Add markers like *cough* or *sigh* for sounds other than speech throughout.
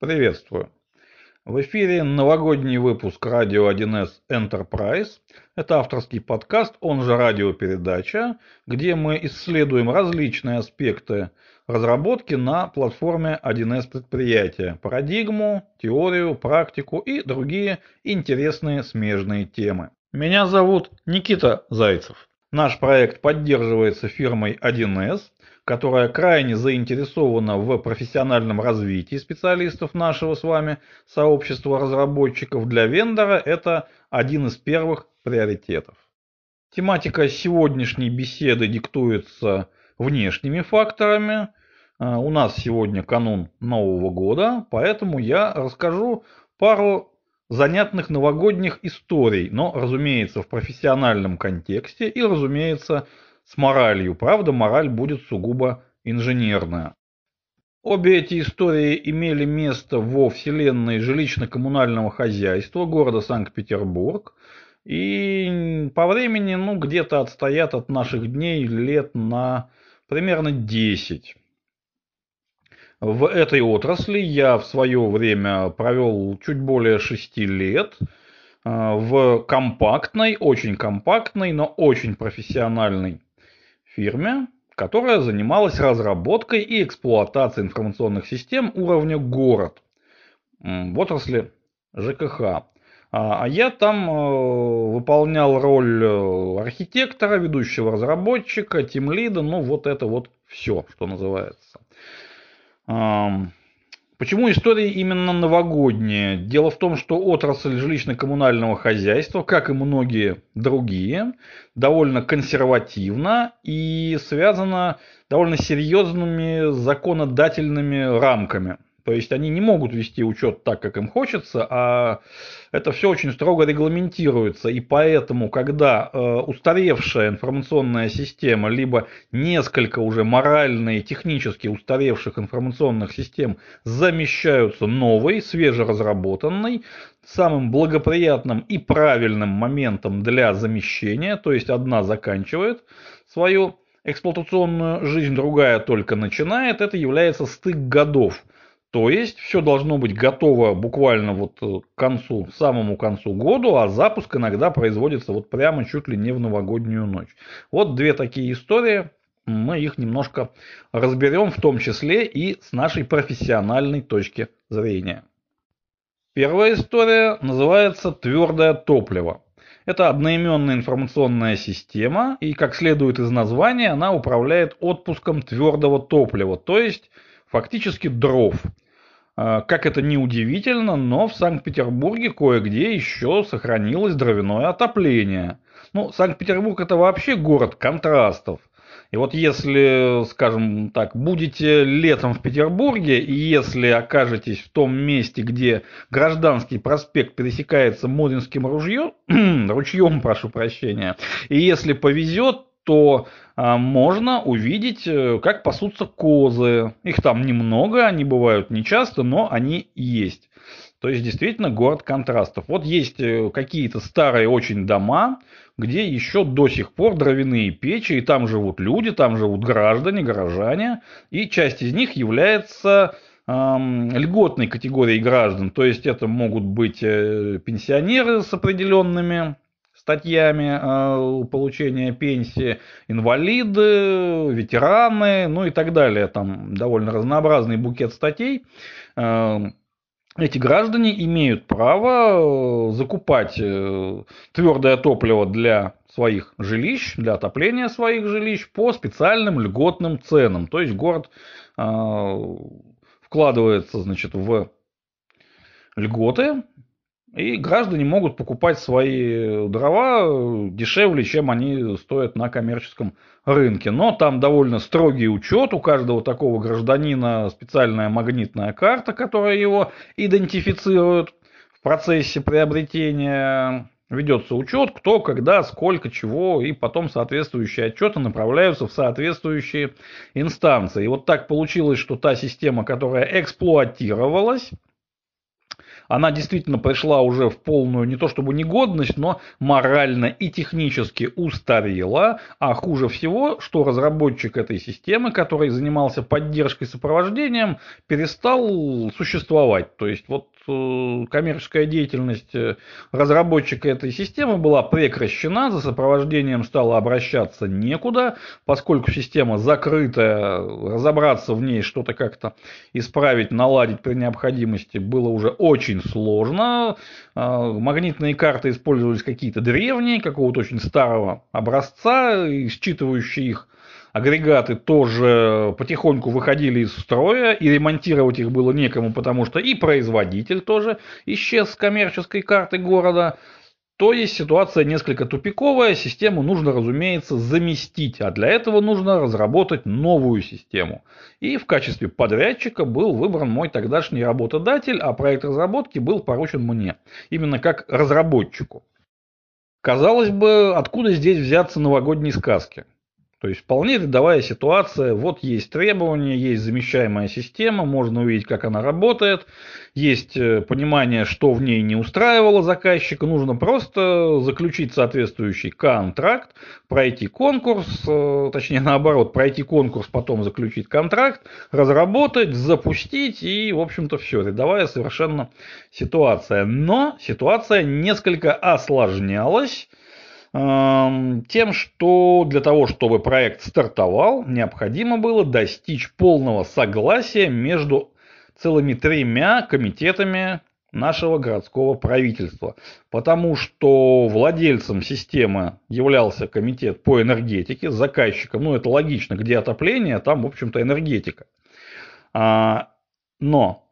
Приветствую. В эфире новогодний выпуск радио 1С Enterprise. Это авторский подкаст, он же радиопередача, где мы исследуем различные аспекты разработки на платформе 1С предприятия, парадигму, теорию, практику и другие интересные смежные темы. Меня зовут Никита Зайцев. Наш проект поддерживается фирмой 1С, которая крайне заинтересована в профессиональном развитии специалистов нашего с вами сообщества разработчиков, для вендора это один из первых приоритетов. Тематика сегодняшней беседы диктуется внешними факторами. А, у нас сегодня канун Нового года, поэтому я расскажу пару занятных новогодних историй, но, разумеется, в профессиональном контексте и, разумеется, с моралью. Правда, мораль будет сугубо инженерная. Обе эти истории имели место во вселенной жилищно-коммунального хозяйства города Санкт-Петербург. И по времени, ну, где-то отстоят от наших дней лет на примерно 10. В этой отрасли я в свое время провел чуть более 6 лет а, в компактной, очень компактной, но очень профессиональной фирме, которая занималась разработкой и эксплуатацией информационных систем уровня город в отрасли ЖКХ. А, а я там э, выполнял роль э, архитектора, ведущего разработчика, тимлида, ну вот это вот все, что называется. Почему истории именно новогодние? Дело в том, что отрасль жилищно-коммунального хозяйства, как и многие другие, довольно консервативна и связана довольно серьезными законодательными рамками. То есть они не могут вести учет так, как им хочется, а это все очень строго регламентируется. И поэтому, когда э, устаревшая информационная система, либо несколько уже морально и технически устаревших информационных систем замещаются новой, свежеразработанной, самым благоприятным и правильным моментом для замещения, то есть одна заканчивает свою эксплуатационную жизнь, другая только начинает, это является стык годов. То есть все должно быть готово буквально вот э, к концу, самому концу году, а запуск иногда производится вот прямо чуть ли не в новогоднюю ночь. Вот две такие истории, мы их немножко разберем, в том числе и с нашей профессиональной точки зрения. Первая история называется «Твердое топливо». Это одноименная информационная система, и, как следует из названия, она управляет отпуском твердого топлива, то есть фактически дров. А, как это не удивительно, но в Санкт-Петербурге кое-где еще сохранилось дровяное отопление. Ну, Санкт-Петербург это вообще город контрастов. И вот если, скажем так, будете летом в Петербурге, и если окажетесь в том месте, где Гражданский проспект пересекается Моринским ружьем, *clears throat* ручьем, прошу прощения, и если повезет, то а, можно увидеть, э, как пасутся козы. Их там немного, они бывают нечасто, но они есть. То есть действительно город контрастов. Вот есть э, какие-то старые очень дома, где еще до сих пор дровяные печи, и там живут люди, там живут граждане, горожане, и часть из них является эм, льготной категорией граждан. То есть это могут быть э, пенсионеры с определенными статьями э, получения пенсии, инвалиды, ветераны, ну и так далее. Там довольно разнообразный букет статей. Э, эти граждане имеют право э, закупать твердое топливо для своих жилищ, для отопления своих жилищ по специальным льготным ценам. То есть город вкладывается значит, в льготы, и граждане могут покупать свои дрова дешевле, чем они стоят на коммерческом рынке. Но там довольно строгий учет. У каждого такого гражданина специальная магнитная карта, которая его идентифицирует в процессе приобретения. Ведется учет, кто, когда, сколько, чего, и потом соответствующие отчеты направляются в соответствующие инстанции. И вот так получилось, что та система, которая эксплуатировалась, она действительно пришла уже в полную не то чтобы негодность, но морально и технически устарела, а хуже всего, что разработчик этой системы, который занимался поддержкой сопровождением, перестал существовать. То есть вот э, коммерческая деятельность э, разработчика этой системы была прекращена, за сопровождением стало обращаться некуда, поскольку система закрытая, разобраться в ней, что-то как-то исправить, наладить при необходимости было уже очень сложно. А, магнитные карты использовались какие-то древние, какого-то очень старого образца, и считывающие их агрегаты тоже потихоньку выходили из строя, и ремонтировать их было некому, потому что и производитель тоже исчез с коммерческой карты города. То есть ситуация несколько тупиковая, систему нужно, разумеется, заместить, а для этого нужно разработать новую систему. И в качестве подрядчика был выбран мой тогдашний работодатель, а проект разработки был поручен мне, именно как разработчику. Казалось бы, откуда здесь взяться новогодней сказки? То есть вполне рядовая ситуация, вот есть требования, есть замещаемая система, можно увидеть, как она работает, есть э, понимание, что в ней не устраивало заказчика, нужно просто заключить соответствующий контракт, пройти конкурс, э, точнее *laughs* наоборот, пройти конкурс, потом заключить контракт, разработать, запустить и, в общем-то, все, рядовая совершенно ситуация. Но ситуация несколько осложнялась, тем, что для того, чтобы проект стартовал, необходимо было достичь полного согласия между целыми тремя комитетами нашего городского правительства. Потому что владельцем системы являлся комитет по энергетике, заказчиком, ну это логично, где отопление, там, в общем-то, энергетика. А, но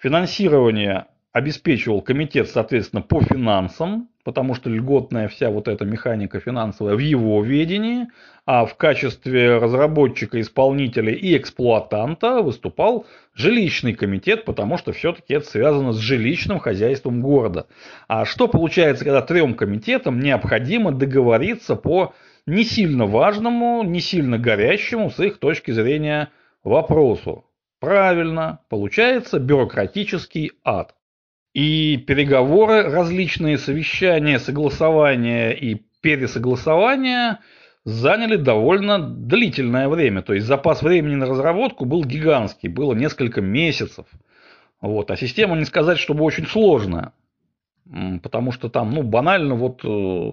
финансирование обеспечивал комитет, соответственно, по финансам, потому что льготная вся вот эта механика финансовая в его ведении, а в качестве разработчика, исполнителя и эксплуатанта выступал жилищный комитет, потому что все-таки это связано с жилищным хозяйством города. А что получается, когда трем комитетам необходимо договориться по не сильно важному, не сильно горящему с их точки зрения вопросу? Правильно, получается бюрократический ад. И переговоры, различные совещания, согласования и пересогласования заняли довольно длительное время. То есть запас времени на разработку был гигантский, было несколько месяцев. Вот. А система не сказать, чтобы очень сложная. Потому что там, ну, банально, вот э,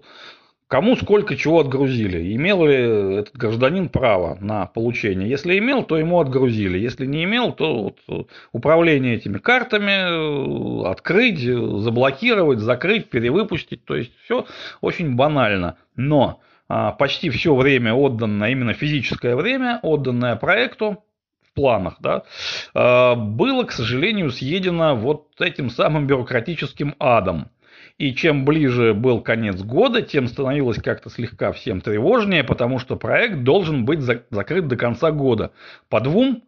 кому сколько чего отгрузили. Имел ли этот гражданин право на получение? Если имел, то ему отгрузили. Если не имел, то вот э, управление этими картами э, открыть, заблокировать, закрыть, перевыпустить. То есть все очень банально. Но а, почти все время отданное, именно физическое время, отданное проекту, в планах, да, было, к сожалению, съедено вот этим самым бюрократическим адом. И чем ближе был конец года, тем становилось как-то слегка всем тревожнее, потому что проект должен быть закрыт до конца года. По двум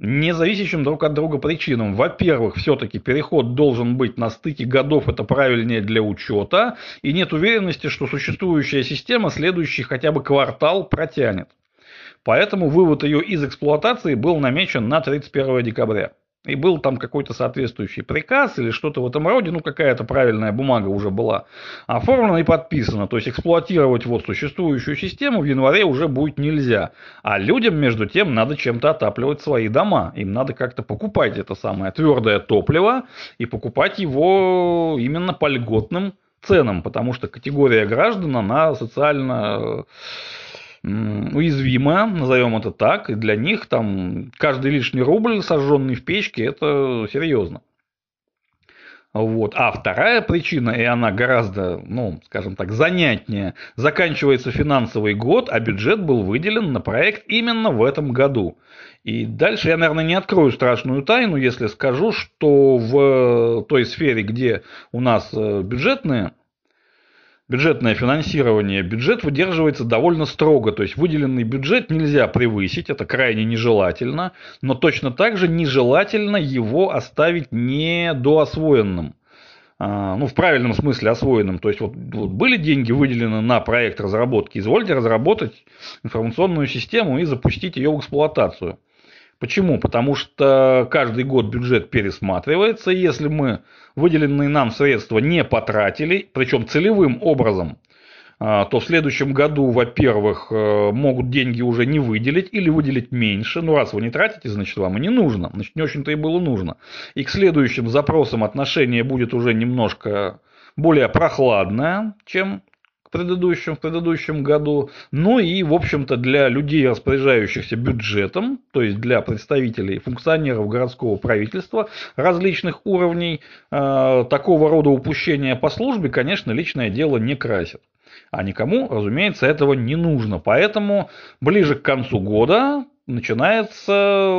независящим друг от друга причинам. Во-первых, все-таки переход должен быть на стыке годов, это правильнее для учета, и нет уверенности, что существующая система следующий хотя бы квартал протянет. Поэтому вывод ее из эксплуатации был намечен на 31 декабря и был там какой-то соответствующий приказ или что-то в этом роде, ну какая-то правильная бумага уже была оформлена и подписана. То есть эксплуатировать вот существующую систему в январе уже будет нельзя. А людям между тем надо чем-то отапливать свои дома. Им надо как-то покупать это самое твердое топливо и покупать его именно по льготным ценам, потому что категория граждан, она социально уязвима, назовем это так, и для них там каждый лишний рубль, сожженный в печке, это серьезно. Вот. А вторая причина, и она гораздо, ну, скажем так, занятнее, заканчивается финансовый год, а бюджет был выделен на проект именно в этом году. И дальше я, наверное, не открою страшную тайну, если скажу, что в той сфере, где у нас э, бюджетные бюджетное финансирование, бюджет выдерживается довольно строго. То есть выделенный бюджет нельзя превысить, это крайне нежелательно, но точно так же нежелательно его оставить недоосвоенным. А, ну, в правильном смысле освоенным. То есть, вот, вот были деньги выделены на проект разработки, извольте разработать информационную систему и запустить ее в эксплуатацию. Почему? Потому что каждый год бюджет пересматривается. Если мы выделенные нам средства не потратили, причем целевым образом, а, то в следующем году, во-первых, э, могут деньги уже не выделить или выделить меньше. Ну, раз вы не тратите, значит, вам и не нужно. Значит, не очень-то и было нужно. И к следующим запросам отношение будет уже немножко более прохладное, чем к предыдущим, в предыдущем году. Ну и, в общем-то, для людей, распоряжающихся бюджетом, то есть для представителей, функционеров городского правительства различных уровней, э, такого рода упущения по службе, конечно, личное дело не красит. А никому, разумеется, этого не нужно. Поэтому ближе к концу года начинается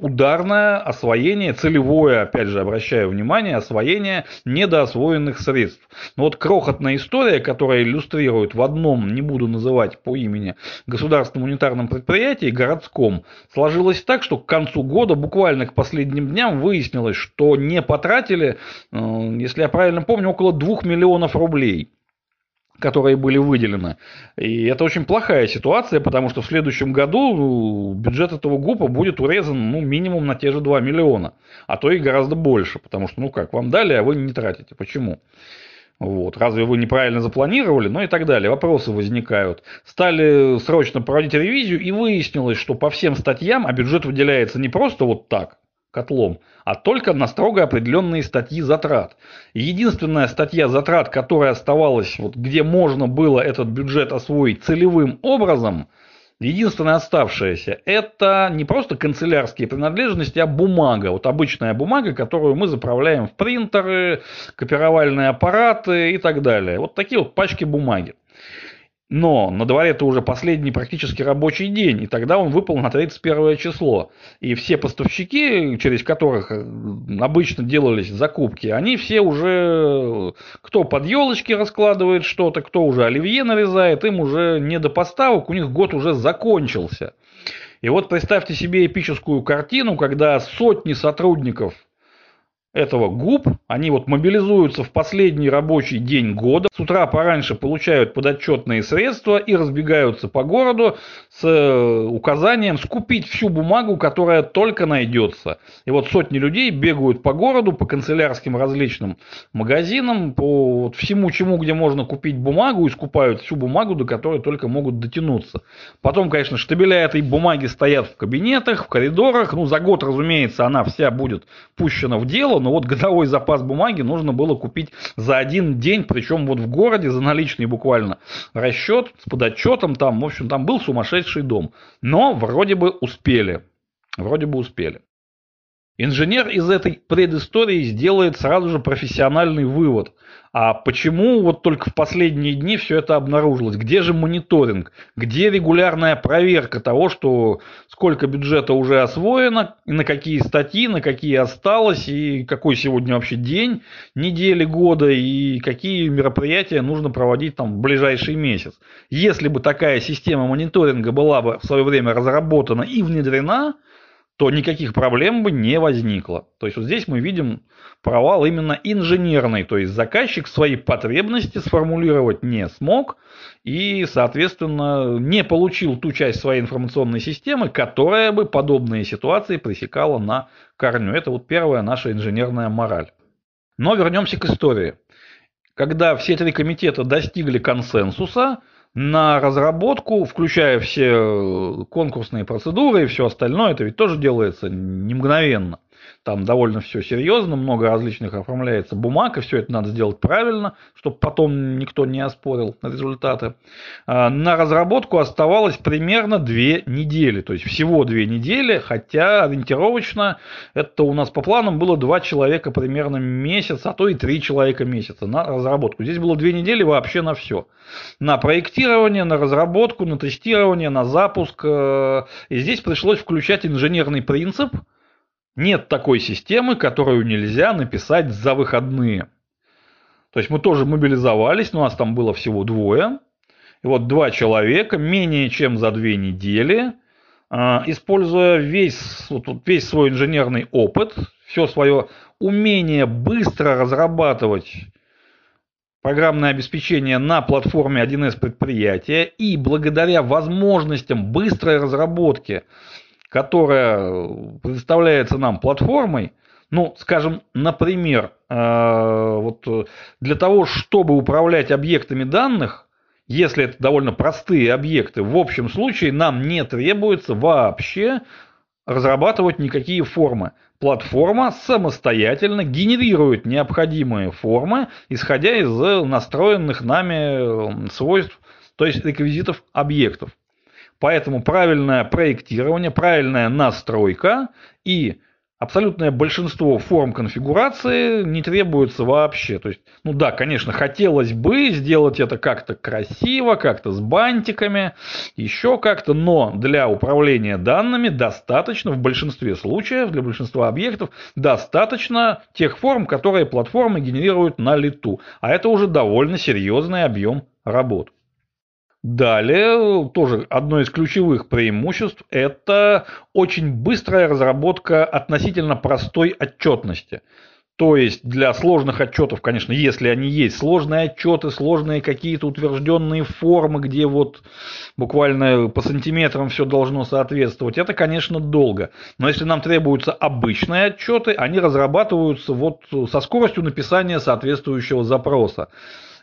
ударное освоение, целевое, опять же, обращаю внимание, освоение недоосвоенных средств. Но вот крохотная история, которая иллюстрирует в одном, не буду называть по имени, государственном унитарном предприятии, городском, сложилось так, что к концу года, буквально к последним дням, выяснилось, что не потратили, э, если я правильно помню, около 2 миллионов рублей которые были выделены. И это очень плохая ситуация, потому что в следующем году ну, бюджет этого ГУПа будет урезан ну, минимум на те же 2 миллиона, а то и гораздо больше, потому что, ну как, вам дали, а вы не тратите. Почему? Вот. Разве вы неправильно запланировали? Ну и так далее. Вопросы возникают. Стали срочно проводить ревизию и выяснилось, что по всем статьям, а бюджет выделяется не просто вот так, котлом, а только на строго определенные статьи затрат. единственная статья затрат, которая оставалась, вот, где можно было этот бюджет освоить целевым образом, единственная оставшаяся, это не просто канцелярские принадлежности, а бумага. Вот обычная бумага, которую мы заправляем в принтеры, копировальные аппараты и так далее. Вот такие вот пачки бумаги. Но на дворе это уже последний практически рабочий день, и тогда он выпал на 31 число. И все поставщики, через которых э, обычно делались закупки, они все уже, кто под елочки раскладывает что-то, кто уже оливье нарезает, им уже не до поставок, у них год уже закончился. И вот представьте себе эпическую картину, когда сотни сотрудников этого ГУП, они вот мобилизуются в последний рабочий день года, с утра пораньше получают подотчетные средства и разбегаются по городу с э, указанием скупить всю бумагу, которая только найдется. И вот сотни людей бегают по городу, по канцелярским различным магазинам, по вот всему чему, где можно купить бумагу, и скупают всю бумагу, до которой только могут дотянуться. Потом, конечно, штабеля этой бумаги стоят в кабинетах, в коридорах. Ну, за год, разумеется, она вся будет пущена в дело, но вот годовой запас бумаги нужно было купить за один день, причем вот в городе за наличный буквально расчет с подотчетом там, в общем, там был сумасшедший дом. Но вроде бы успели. Вроде бы успели. Инженер из этой предыстории сделает сразу же профессиональный вывод – а почему вот только в последние дни все это обнаружилось? Где же мониторинг? Где регулярная проверка того, что сколько бюджета уже освоено, и на какие статьи, на какие осталось, и какой сегодня вообще день, недели, года, и какие мероприятия нужно проводить там в ближайший месяц? Если бы такая система мониторинга была бы в свое время разработана и внедрена, то никаких проблем бы не возникло. То есть вот здесь мы видим провал именно инженерный, то есть заказчик свои потребности сформулировать не смог и, соответственно, не получил ту часть своей информационной системы, которая бы подобные ситуации пресекала на корню. Это вот первая наша инженерная мораль. Но вернемся к истории. Когда все три комитета достигли консенсуса, на разработку, включая все конкурсные процедуры и все остальное, это ведь тоже делается не мгновенно. Там довольно все серьезно, много различных оформляется бумаг, и все это надо сделать правильно, чтобы потом никто не оспорил результаты. А, на разработку оставалось примерно две недели, то есть всего две недели, хотя ориентировочно это у нас по планам было два человека примерно месяц, а то и три человека месяца на разработку. Здесь было две недели вообще на все. На проектирование, на разработку, на тестирование, на запуск. Э, и здесь пришлось включать инженерный принцип – нет такой системы, которую нельзя написать за выходные. То есть мы тоже мобилизовались, но нас там было всего двое. И вот два человека менее чем за две недели, а, используя весь, весь свой инженерный опыт, все свое умение быстро разрабатывать программное обеспечение на платформе 1С предприятия и благодаря возможностям быстрой разработки которая предоставляется нам платформой, ну, скажем, например, э, вот для того, чтобы управлять объектами данных, если это довольно простые объекты, в общем случае нам не требуется вообще разрабатывать никакие формы. Платформа самостоятельно генерирует необходимые формы, исходя из настроенных нами свойств, то есть реквизитов объектов. Поэтому правильное проектирование, правильная настройка и абсолютное большинство форм конфигурации не требуется вообще. То есть, ну да, конечно, хотелось бы сделать это как-то красиво, как-то с бантиками, еще как-то, но для управления данными достаточно в большинстве случаев, для большинства объектов, достаточно тех форм, которые платформы генерируют на лету. А это уже довольно серьезный объем работ. Далее, тоже одно из ключевых преимуществ – это очень быстрая разработка относительно простой отчетности. То есть для сложных отчетов, конечно, если они есть, сложные отчеты, сложные какие-то утвержденные формы, где вот буквально по сантиметрам все должно соответствовать, это, конечно, долго. Но если нам требуются обычные отчеты, они разрабатываются вот со скоростью написания соответствующего запроса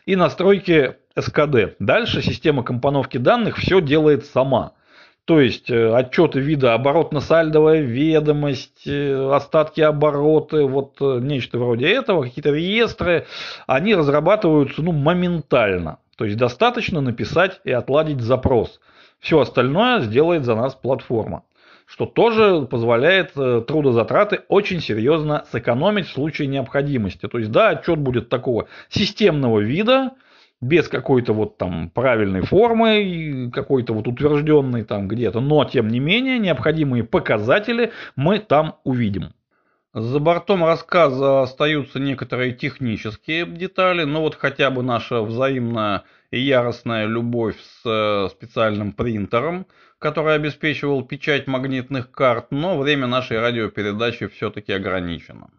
и настройки СКД. Дальше система компоновки данных все делает сама. То есть э, отчеты вида оборотно-сальдовая ведомость, э, остатки обороты, вот э, нечто вроде этого, какие-то реестры, они разрабатываются ну, моментально. То есть достаточно написать и отладить запрос. Все остальное сделает за нас платформа что тоже позволяет э, трудозатраты очень серьезно сэкономить в случае необходимости. То есть, да, отчет будет такого системного вида, без какой-то вот там правильной формы, какой-то вот утвержденной там где-то, но тем не менее необходимые показатели мы там увидим. За бортом рассказа остаются некоторые технические детали, но вот хотя бы наша взаимная яростная любовь с э, специальным принтером, который обеспечивал печать магнитных карт, но время нашей радиопередачи все-таки ограничено.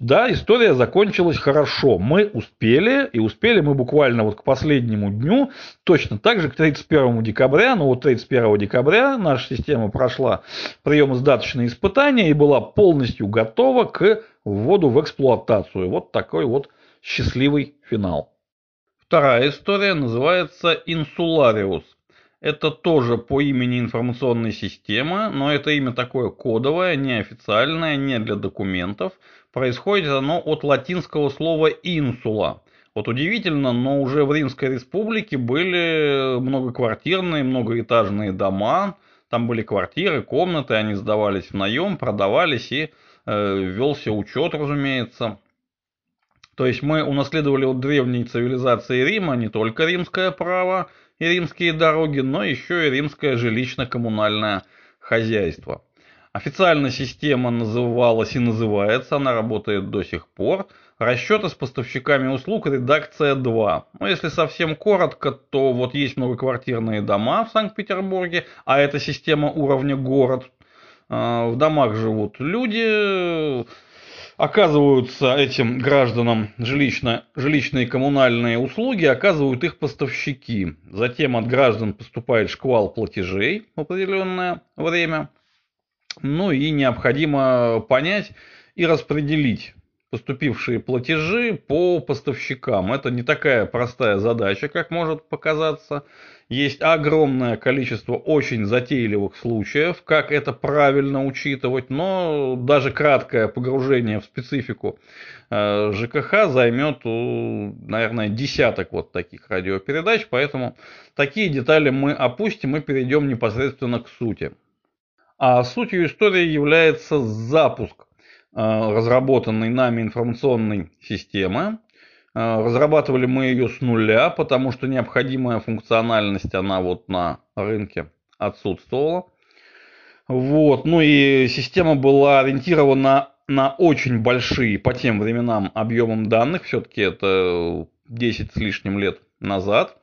Да, история закончилась хорошо. Мы успели, и успели мы буквально вот к последнему дню, точно так же к 31 декабря, но вот 31 декабря наша система прошла прием-сдаточные испытания и была полностью готова к вводу в эксплуатацию. Вот такой вот счастливый финал. Вторая история называется Insulaриус. Это тоже по имени информационной системы, но это имя такое кодовое, неофициальное, не для документов. Происходит оно от латинского слова «инсула». Вот удивительно, но уже в Римской республике были многоквартирные, многоэтажные дома. Там были квартиры, комнаты, они сдавались в наем, продавались и э, велся учет, разумеется. То есть мы унаследовали от древней цивилизации Рима не только римское право и римские дороги, но еще и римское жилищно-коммунальное хозяйство. Официально система называлась и называется, она работает до сих пор. Расчеты с поставщиками услуг редакция 2. Ну, если совсем коротко, то вот есть многоквартирные дома в Санкт-Петербурге, а это система уровня город. А, в домах живут люди, оказываются этим гражданам жилищно, жилищные коммунальные услуги, оказывают их поставщики. Затем от граждан поступает шквал платежей в определенное время. Ну и необходимо понять и распределить поступившие платежи по поставщикам. Это не такая простая задача, как может показаться. Есть огромное количество очень затейливых случаев, как это правильно учитывать, но даже краткое погружение в специфику э, ЖКХ займет, наверное, десяток вот таких радиопередач, поэтому такие детали мы опустим и перейдем непосредственно к сути. А сутью истории является запуск э, разработанной нами информационной системы, Э, разрабатывали мы ее с нуля, потому что необходимая функциональность, она вот на рынке отсутствовала. Вот. Ну и система была ориентирована на очень большие по тем временам объемам данных, все-таки это 10 с лишним лет назад,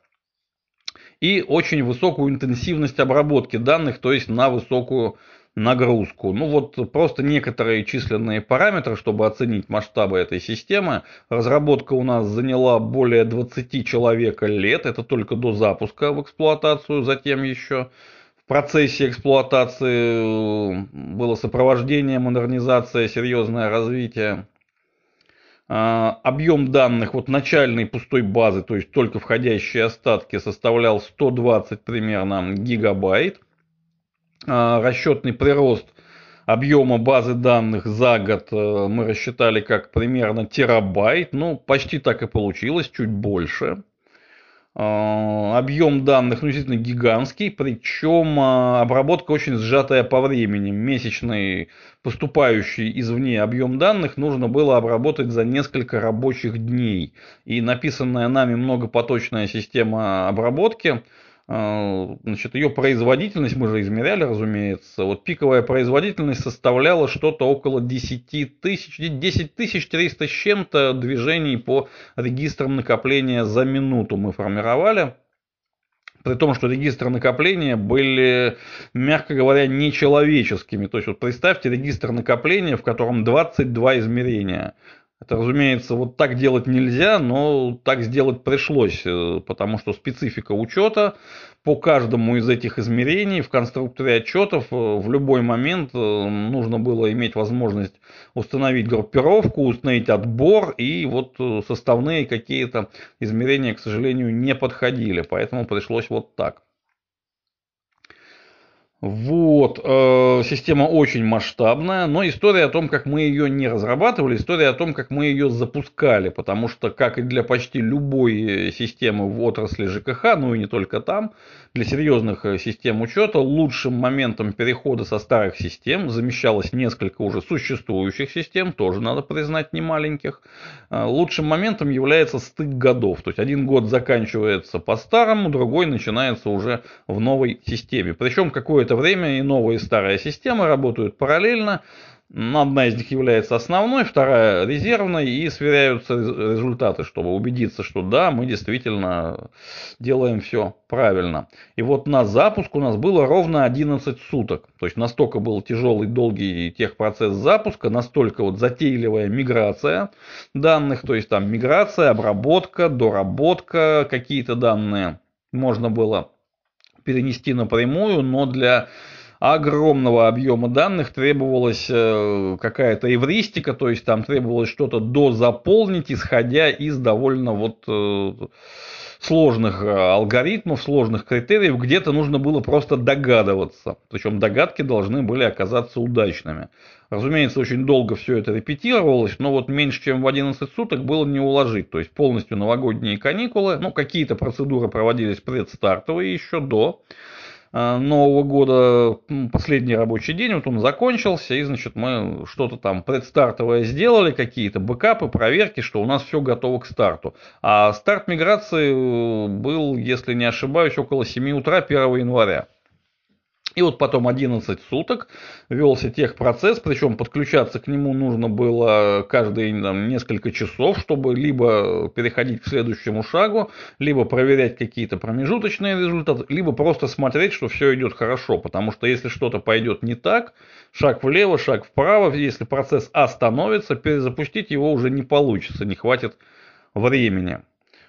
и очень высокую интенсивность обработки данных, то есть на высокую нагрузку. Ну вот просто некоторые численные параметры, чтобы оценить масштабы этой системы. Разработка у нас заняла более 20 человека лет, это только до запуска в эксплуатацию, затем еще в процессе эксплуатации было сопровождение, модернизация, серьезное развитие. А, объем данных вот начальной пустой базы, то есть только входящие остатки, составлял 120 примерно гигабайт. А, расчетный прирост объема базы данных за год э, мы рассчитали как примерно терабайт. Ну, почти так и получилось, чуть больше. А, объем данных ну, действительно гигантский, причем а, обработка очень сжатая по времени. Месячный поступающий извне объем данных нужно было обработать за несколько рабочих дней. И написанная нами многопоточная система обработки – значит, ее производительность мы же измеряли, разумеется. Вот пиковая производительность составляла что-то около 10 тысяч, 10 тысяч 300 с чем-то движений по регистрам накопления за минуту мы формировали. При том, что регистры накопления были, мягко говоря, нечеловеческими. То есть, вот представьте регистр накопления, в котором 22 измерения. Это, разумеется, вот так делать нельзя, но так сделать пришлось, э, потому что специфика учета по каждому из этих измерений в конструкторе отчетов э, в любой момент э, нужно было иметь возможность установить группировку, установить отбор, и вот составные какие-то измерения, к сожалению, не подходили, поэтому пришлось вот так. Вот, э, система очень масштабная, но история о том, как мы ее не разрабатывали, история о том, как мы ее запускали, потому что, как и для почти любой системы в отрасли ЖКХ, ну и не только там, для серьезных э, систем учета лучшим моментом перехода со старых систем замещалось несколько уже существующих систем, тоже надо признать немаленьких. Э, лучшим моментом является стык годов, то есть один год заканчивается по-старому, другой начинается уже в новой системе. Причем какое-то время и новая и старая система работают параллельно, Одна из них является основной, вторая резервной, и сверяются результаты, чтобы убедиться, что да, мы действительно делаем все правильно. И вот на запуск у нас было ровно 11 суток. То есть настолько был тяжелый, долгий техпроцесс запуска, настолько вот затейливая миграция данных, то есть там миграция, обработка, доработка, какие-то данные можно было перенести напрямую, но для огромного объема данных требовалась э, какая-то эвристика, то есть там требовалось что-то дозаполнить, исходя из довольно вот э, сложных э, алгоритмов, сложных критериев, где-то нужно было просто догадываться. Причем догадки должны были оказаться удачными. Разумеется, очень долго все это репетировалось, но вот меньше, чем в 11 суток было не уложить. То есть полностью новогодние каникулы, ну какие-то процедуры проводились предстартовые еще до Э, Нового года последний рабочий день, вот он закончился, и, значит, мы что-то там предстартовое сделали, какие-то бэкапы, проверки, что у нас все готово к старту. А старт миграции э, был, если не ошибаюсь, около 7 утра 1 января. И вот потом 11 суток велся техпроцесс, причем подключаться к нему нужно было каждые там, несколько часов, чтобы либо переходить к следующему шагу, либо проверять какие-то промежуточные результаты, либо просто смотреть, что все идет хорошо. Потому что если что-то пойдет не так, шаг влево, шаг вправо, если процесс остановится, перезапустить его уже не получится, не хватит времени.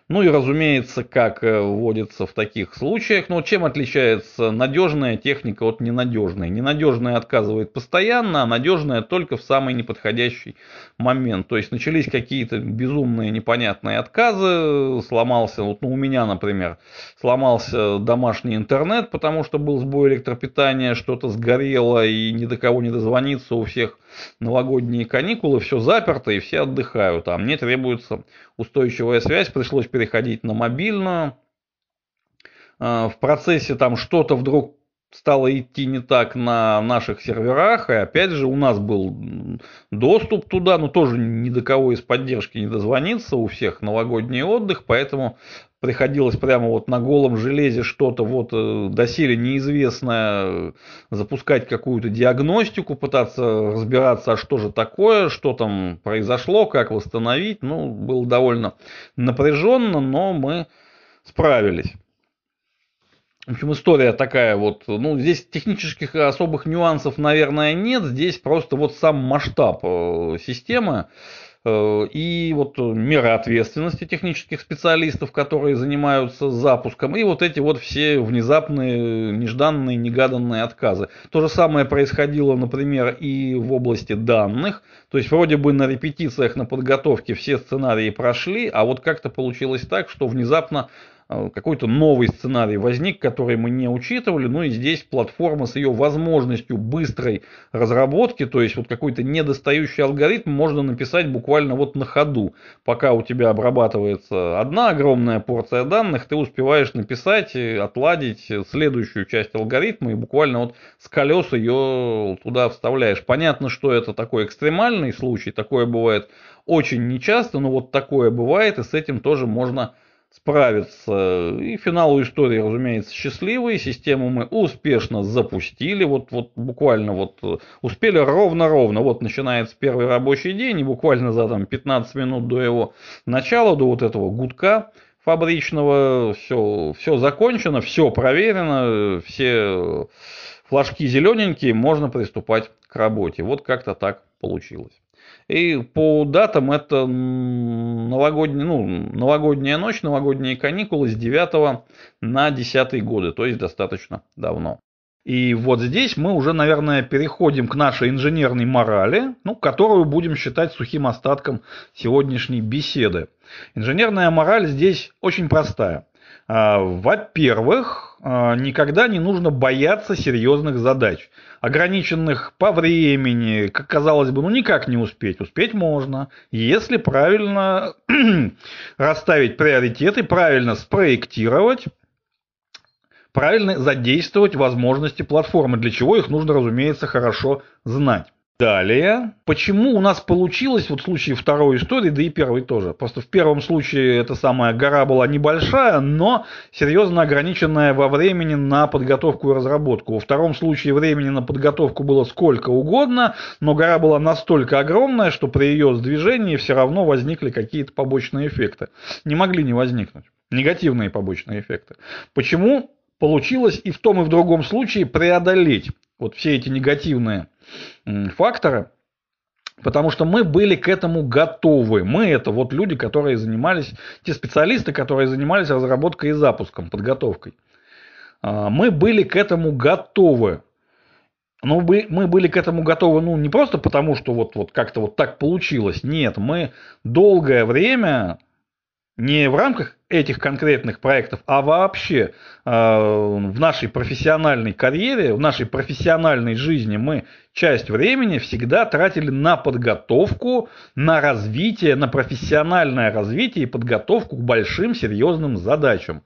Ну и разумеется, как э, вводится в таких случаях, но чем отличается надежная техника от ненадежной? Ненадежная отказывает постоянно, а надежная только в самый неподходящий момент. То есть начались какие-то безумные непонятные отказы, сломался, вот ну, у меня, например, сломался домашний интернет, потому что был сбой электропитания, что-то сгорело и ни до кого не дозвониться, у всех новогодние каникулы, все заперто и все отдыхают, а мне требуется устойчивая связь, пришлось переходить на мобильную. А, в процессе там что-то вдруг стало идти не так на наших серверах, и опять же у нас был доступ туда, но тоже ни до кого из поддержки не дозвониться, у всех новогодний отдых, поэтому приходилось прямо вот на голом железе что-то вот э, доселе неизвестное запускать какую-то диагностику, пытаться разбираться, а что же такое, что там произошло, как восстановить. Ну, было довольно напряженно, но мы справились. В общем, история такая вот, ну, здесь технических особых нюансов, наверное, нет, здесь просто вот сам масштаб э, системы, Э, и вот меры ответственности технических специалистов, которые занимаются запуском, и вот эти вот все внезапные, нежданные, негаданные отказы. То же самое происходило, например, и в области данных. То есть вроде бы на репетициях, на подготовке все сценарии прошли, а вот как-то получилось так, что внезапно Э, какой-то новый сценарий возник, который мы не учитывали. Ну и здесь платформа с ее возможностью быстрой разработки, то есть вот какой-то недостающий алгоритм можно написать буквально вот на ходу. Пока у тебя обрабатывается одна огромная порция данных, ты успеваешь написать, отладить следующую часть алгоритма и буквально вот с колес ее туда вставляешь. Понятно, что это такой экстремальный случай, такое бывает очень нечасто, но вот такое бывает, и с этим тоже можно справиться. И финал у истории, разумеется, счастливый. Систему мы успешно запустили. Вот, вот буквально вот э, успели ровно-ровно. Вот начинается первый рабочий день, и буквально за там, 15 минут до его начала, до вот этого гудка фабричного, все, все закончено, все проверено, все флажки зелененькие, можно приступать к работе. Вот как-то так получилось. И по датам это новогодняя, ну, новогодняя ночь, новогодние каникулы с 9 на 10 годы, то есть достаточно давно. И вот здесь мы уже, наверное, переходим к нашей инженерной морали, ну, которую будем считать сухим остатком сегодняшней беседы. Инженерная мораль здесь очень простая. А, во-первых, никогда не нужно бояться серьезных задач, ограниченных по времени, как казалось бы, ну никак не успеть. Успеть можно, если правильно *clears throat* расставить приоритеты, правильно спроектировать, правильно задействовать возможности платформы, для чего их нужно, разумеется, хорошо знать. Далее, почему у нас получилось, вот в случае второй истории, да и первой тоже. Просто в первом случае эта самая гора была небольшая, но серьезно ограниченная во времени на подготовку и разработку. Во втором случае времени на подготовку было сколько угодно, но гора была настолько огромная, что при ее сдвижении все равно возникли какие-то побочные эффекты. Не могли не возникнуть. Негативные побочные эффекты. Почему получилось и в том, и в другом случае преодолеть вот все эти негативные факторы, потому что мы были к этому готовы. Мы это вот люди, которые занимались, те специалисты, которые занимались разработкой и запуском, подготовкой. А, мы были к этому готовы. Но мы были к этому готовы, ну, не просто потому, что вот, вот как-то вот так получилось. Нет, мы долгое время не в рамках этих конкретных проектов, а вообще э, в нашей профессиональной карьере, в нашей профессиональной жизни мы часть времени всегда тратили на подготовку, на развитие, на профессиональное развитие и подготовку к большим серьезным задачам.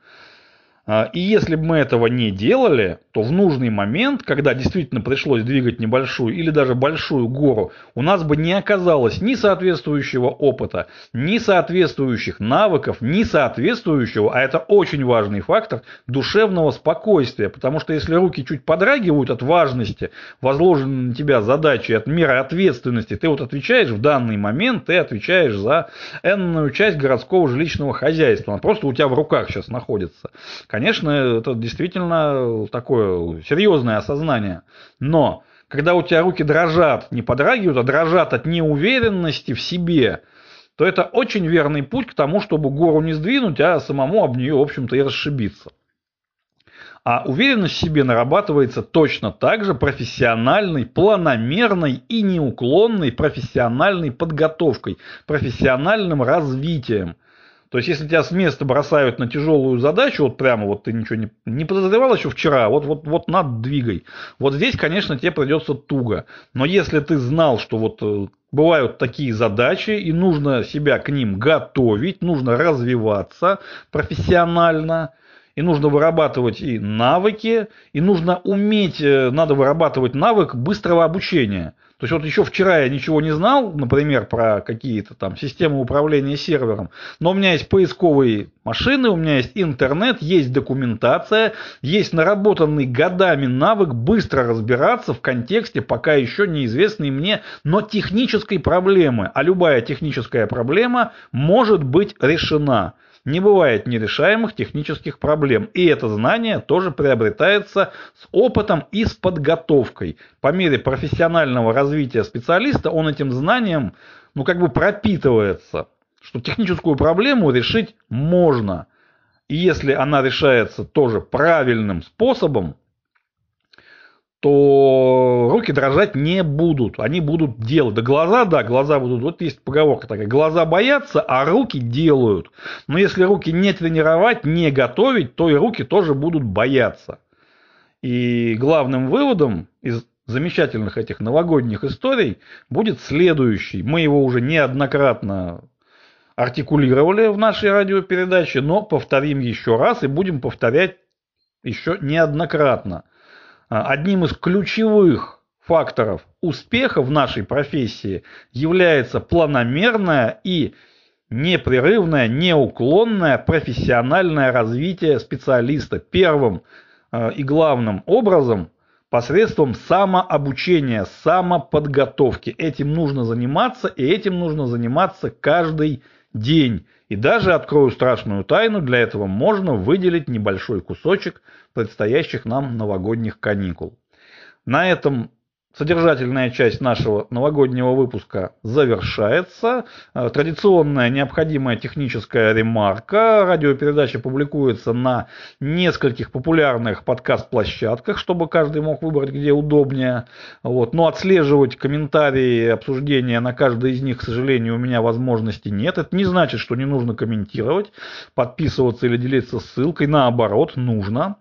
А, и если бы мы этого не делали, то в нужный момент, когда действительно пришлось двигать небольшую или даже большую гору, у нас бы не оказалось ни соответствующего опыта, ни соответствующих навыков, ни соответствующего, а это очень важный фактор, душевного спокойствия. Потому что если руки чуть подрагивают от важности возложенной на тебя задачи, от меры ответственности, ты вот отвечаешь в данный момент, ты отвечаешь за энную часть городского жилищного хозяйства. Она просто у тебя в руках сейчас находится. Конечно, это действительно такое серьезное осознание. Но когда у тебя руки дрожат, не подрагивают, а дрожат от неуверенности в себе, то это очень верный путь к тому, чтобы гору не сдвинуть, а самому об нее, в общем-то, и расшибиться. А уверенность в себе нарабатывается точно так же профессиональной, планомерной и неуклонной профессиональной подготовкой, профессиональным развитием. То есть, если тебя с места бросают на тяжелую задачу, вот прямо вот ты ничего не, не подозревал еще вчера, вот, вот, вот над двигай. Вот здесь, конечно, тебе придется туго. Но если ты знал, что вот э, бывают такие задачи, и нужно себя к ним готовить, нужно развиваться профессионально, и нужно вырабатывать и навыки, и нужно уметь, э, надо вырабатывать навык быстрого обучения. То есть вот еще вчера я ничего не знал, например, про какие-то там системы управления сервером, но у меня есть поисковые машины, у меня есть интернет, есть документация, есть наработанный годами навык быстро разбираться в контексте пока еще неизвестной мне, но технической проблемы. А любая техническая проблема может быть решена. Не бывает нерешаемых технических проблем. И это знание тоже приобретается с опытом и с подготовкой. По мере профессионального развития специалиста он этим знанием ну, как бы пропитывается, что техническую проблему решить можно. И если она решается тоже правильным способом, то руки дрожать не будут. Они будут делать. Да глаза, да, глаза будут. Вот есть поговорка такая. Глаза боятся, а руки делают. Но если руки не тренировать, не готовить, то и руки тоже будут бояться. И главным выводом из замечательных этих новогодних историй будет следующий. Мы его уже неоднократно артикулировали в нашей радиопередаче, но повторим еще раз и будем повторять еще неоднократно – одним из ключевых факторов успеха в нашей профессии является планомерное и непрерывное, неуклонное профессиональное развитие специалиста. Первым а, и главным образом посредством самообучения, самоподготовки. Этим нужно заниматься, и этим нужно заниматься каждый день. И даже открою страшную тайну, для этого можно выделить небольшой кусочек предстоящих нам новогодних каникул. На этом Содержательная часть нашего новогоднего выпуска завершается. Э, традиционная необходимая техническая ремарка. Радиопередача публикуется на нескольких популярных подкаст-площадках, чтобы каждый мог выбрать, где удобнее. Вот. Но отслеживать комментарии обсуждения на каждой из них, к сожалению, у меня возможности нет. Это не значит, что не нужно комментировать, подписываться или делиться ссылкой. Наоборот, нужно.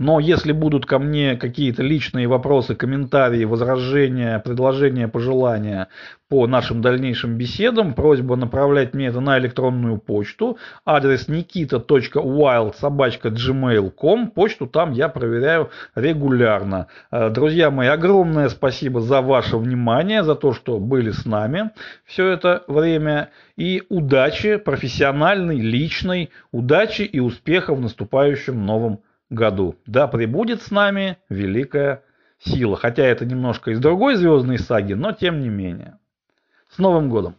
Но если будут ко мне какие-то личные вопросы, комментарии, возражения, предложения, пожелания по нашим дальнейшим беседам, просьба направлять мне это на электронную почту. Адрес nikita.wild.gmail.com. Почту там я проверяю регулярно. Э, друзья мои, огромное спасибо за ваше внимание, за то, что были с нами все это время. И удачи, профессиональной, личной, удачи и успеха в наступающем новом году году. Да пребудет с нами великая сила. Хотя это немножко из другой звездной саги, но тем не менее. С Новым годом!